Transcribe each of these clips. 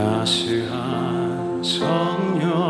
다시 한 성령.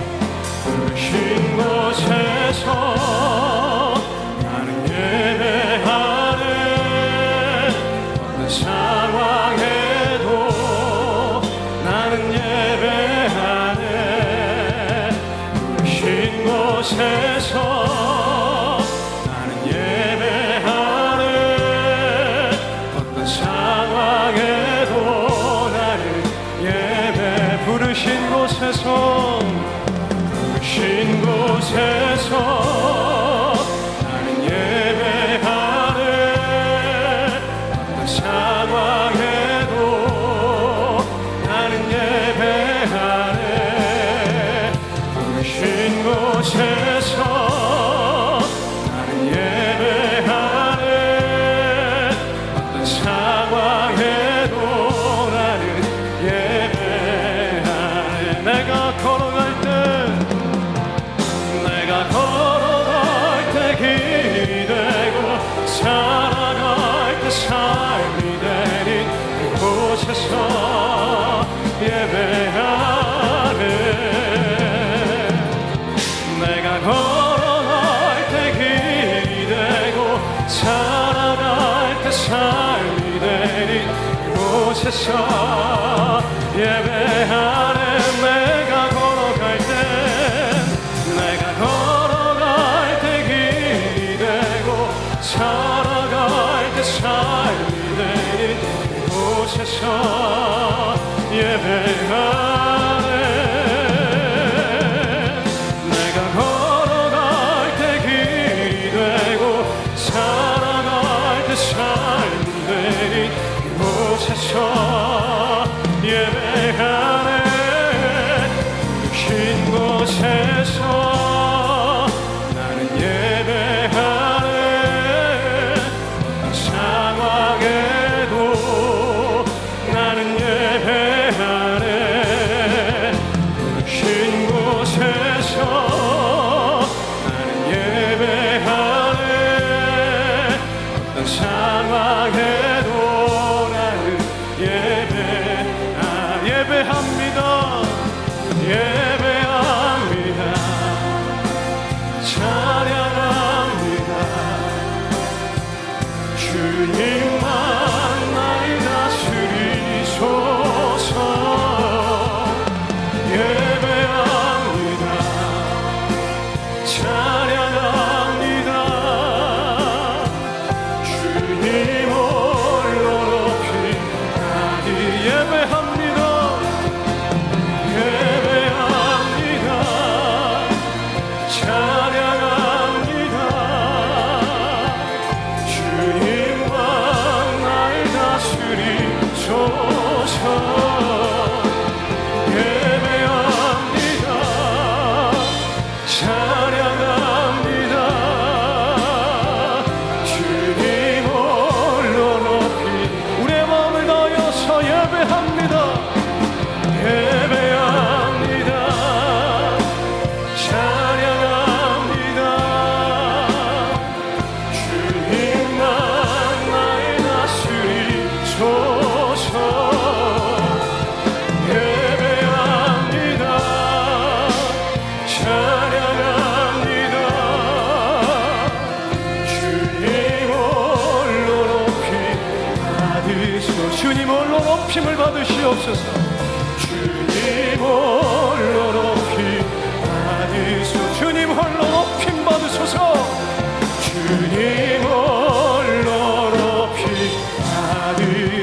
Yeah. 받으시옵소서 주님 홀로 높임 받으소. 주님 홀로 높임 받으소서. 주님 홀로 높임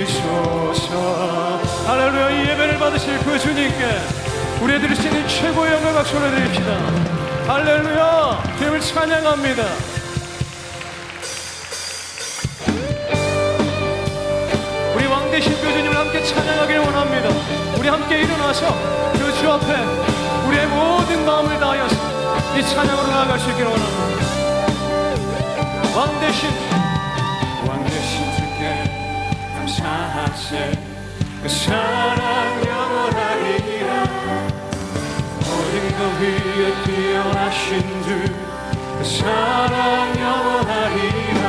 받으소서. 할렐루야 이 예배를 받으실 그 주님께 우리의 드릴 수 있는 최고의 영광 박수를 드립시다. 할렐루야 주님을 찬양합니다 찬양하기를 원합니다. 우리 함께 일어나서 그 주 앞에 우리의 모든 마음을 다하여서 이 찬양으로 나아갈 수 있기를 원합니다. 왕 대신. 왕 대신 주께 감사하세. 그 사랑 영원하리라. 모든 것 위에 뛰어나신 주그 사랑 영원하리라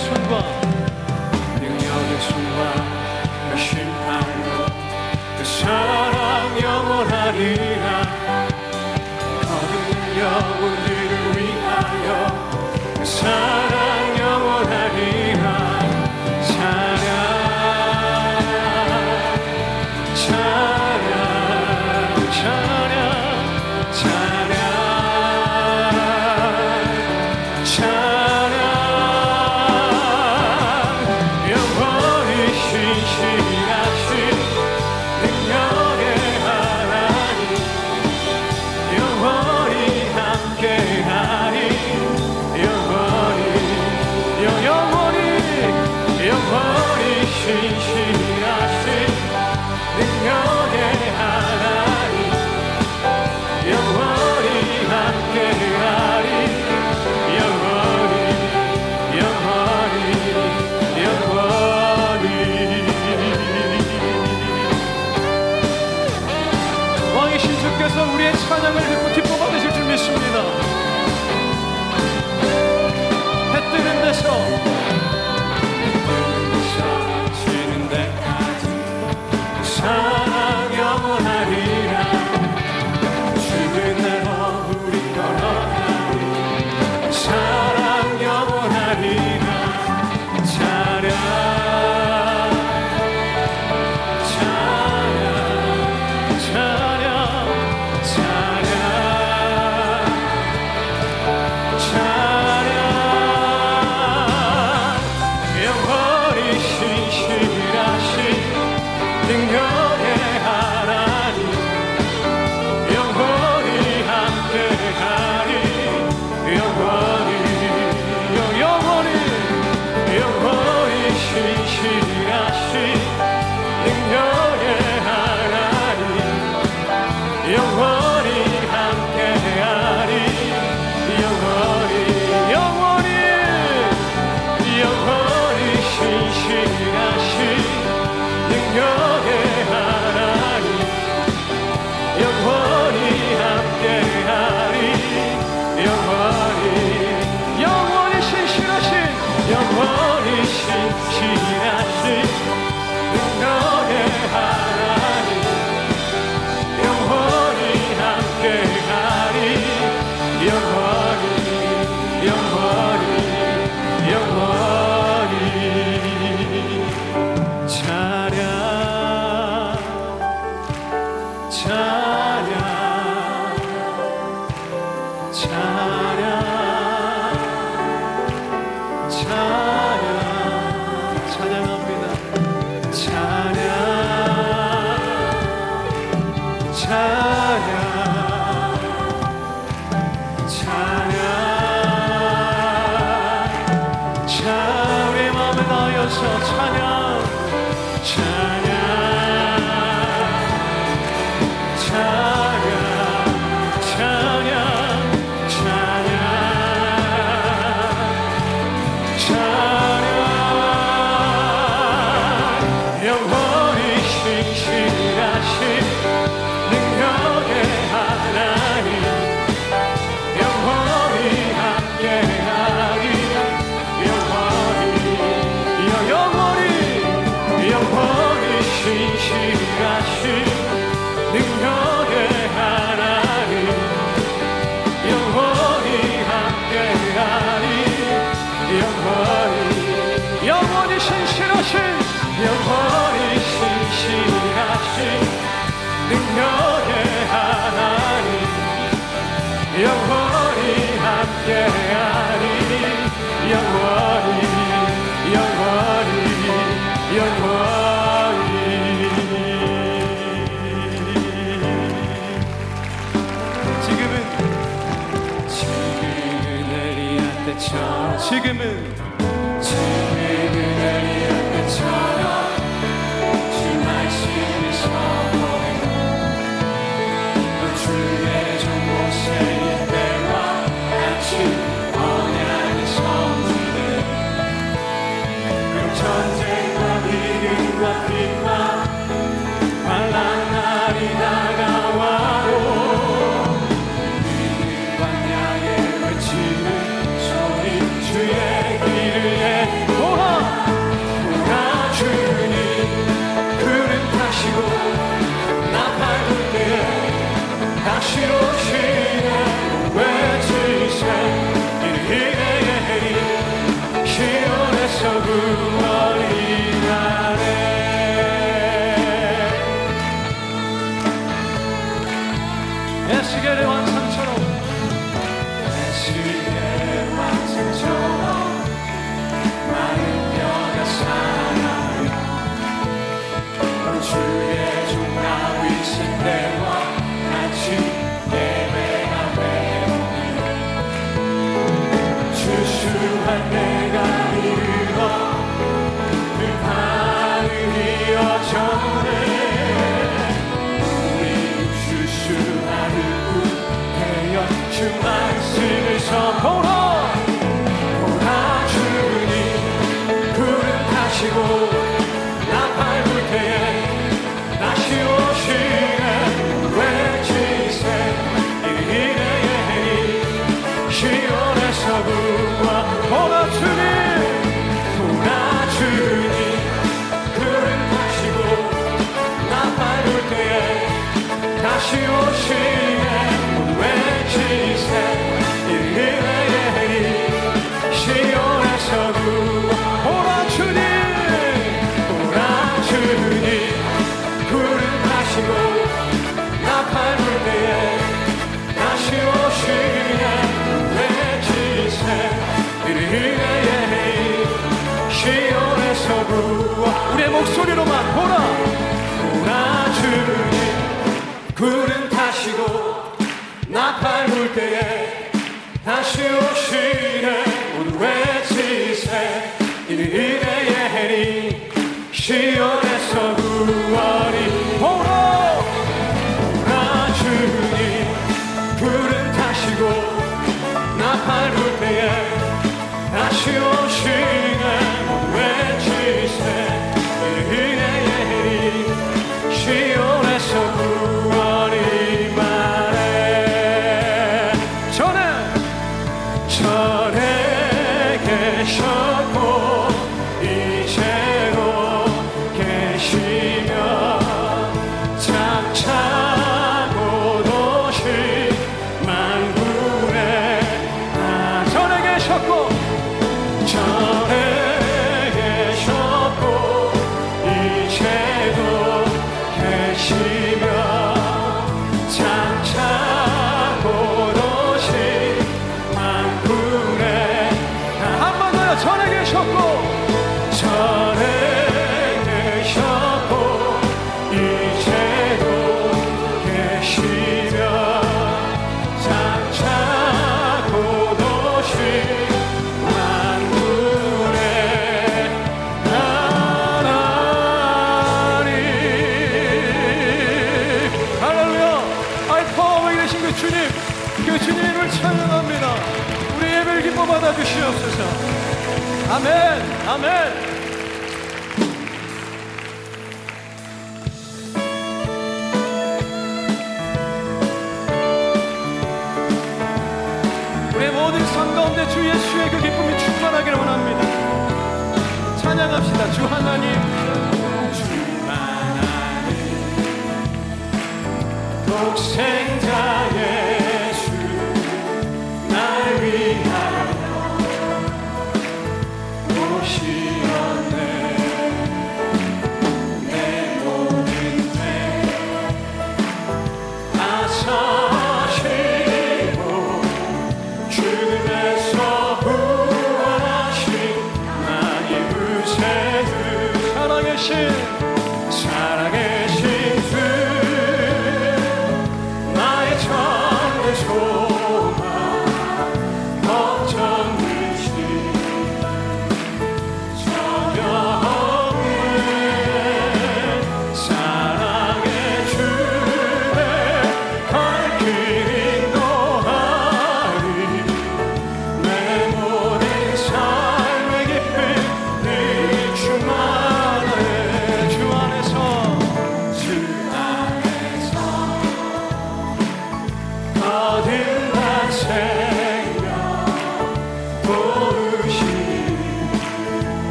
손과 능력의 손과 그 심판으로 그 사랑 영원하리라 거듭 영혼들을 위하여 그 사랑 우 지금은 그분이 불을 타시고 나팔 불 때에 다시 오시네 외치세 이르네 시온에서 부와 우리의 목소리로만 보라. 보라 주님 구름 타시고 나팔 불 때에 다시 오시네 우리 외치세 이르네 시온에 you Amen.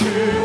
true.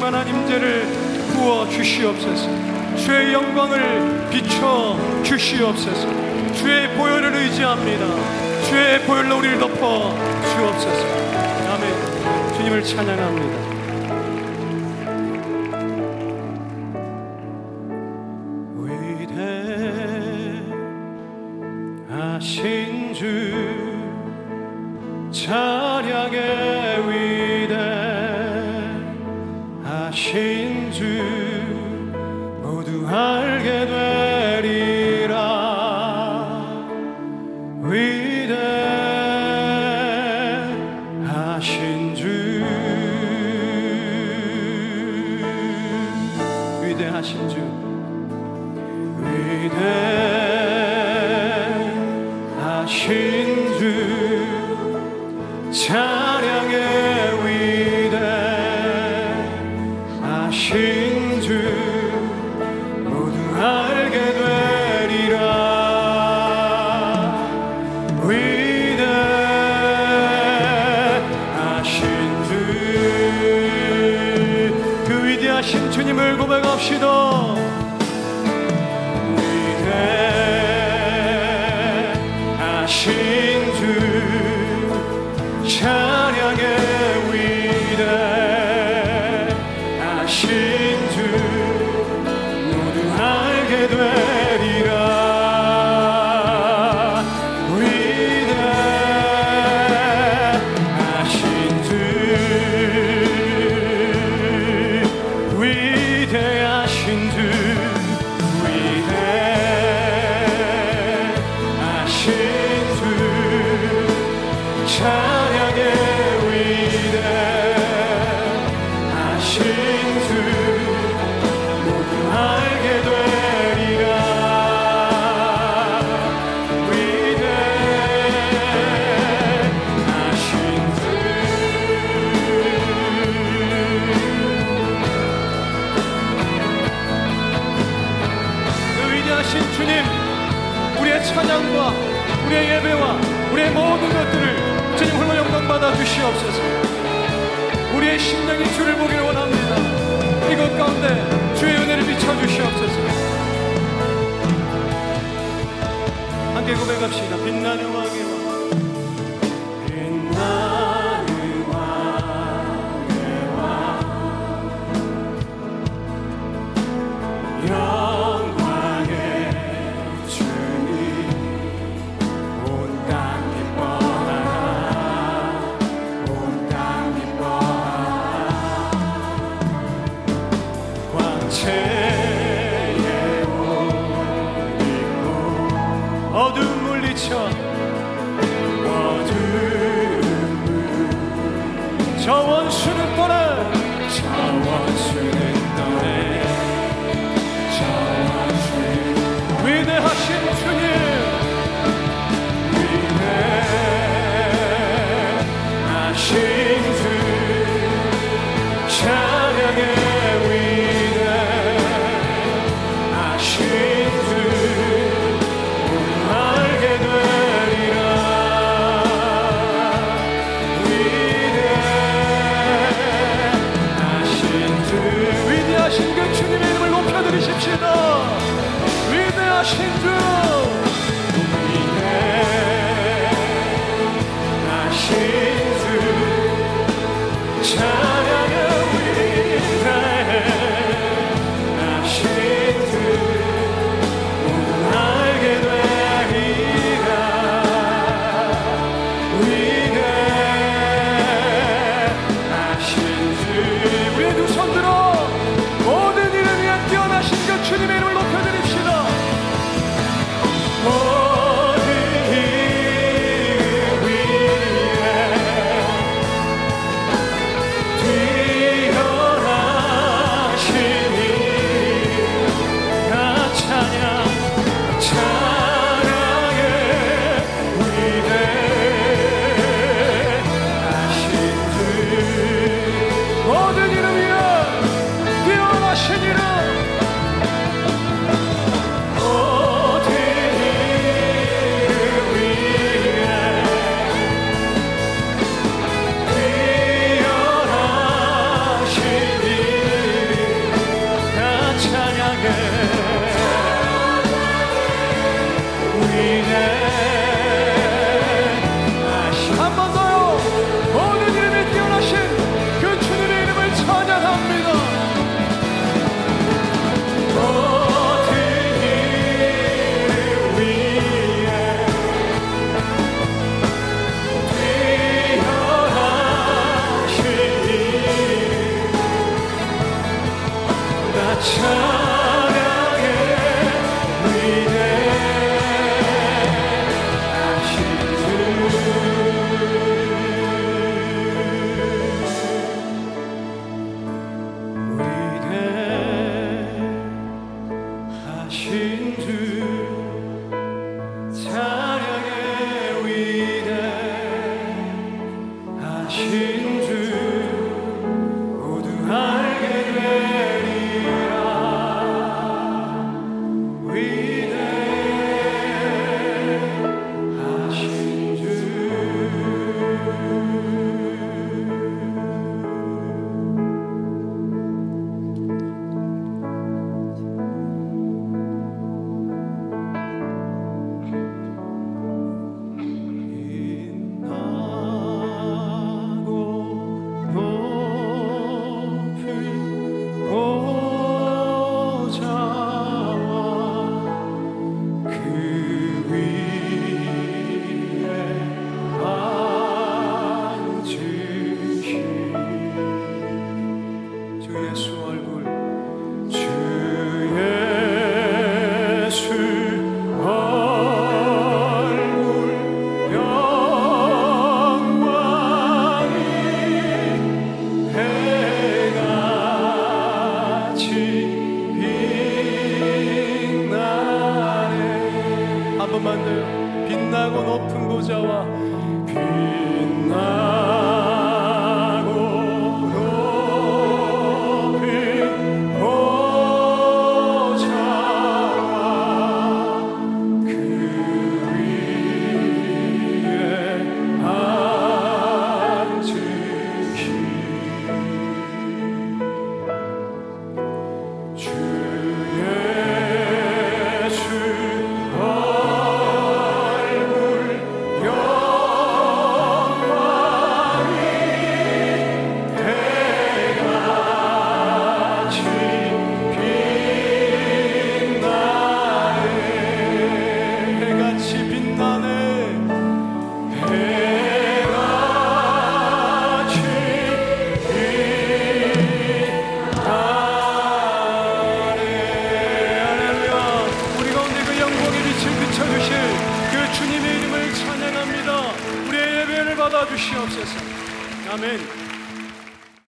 충만한 임재를 부어 주시옵소서. 주의 영광을 비춰 주시옵소서. 주의 보혈을 의지합니다. 주의 보혈로 우리를 덮어 주옵소서. 아멘. 주님을 찬양합니다.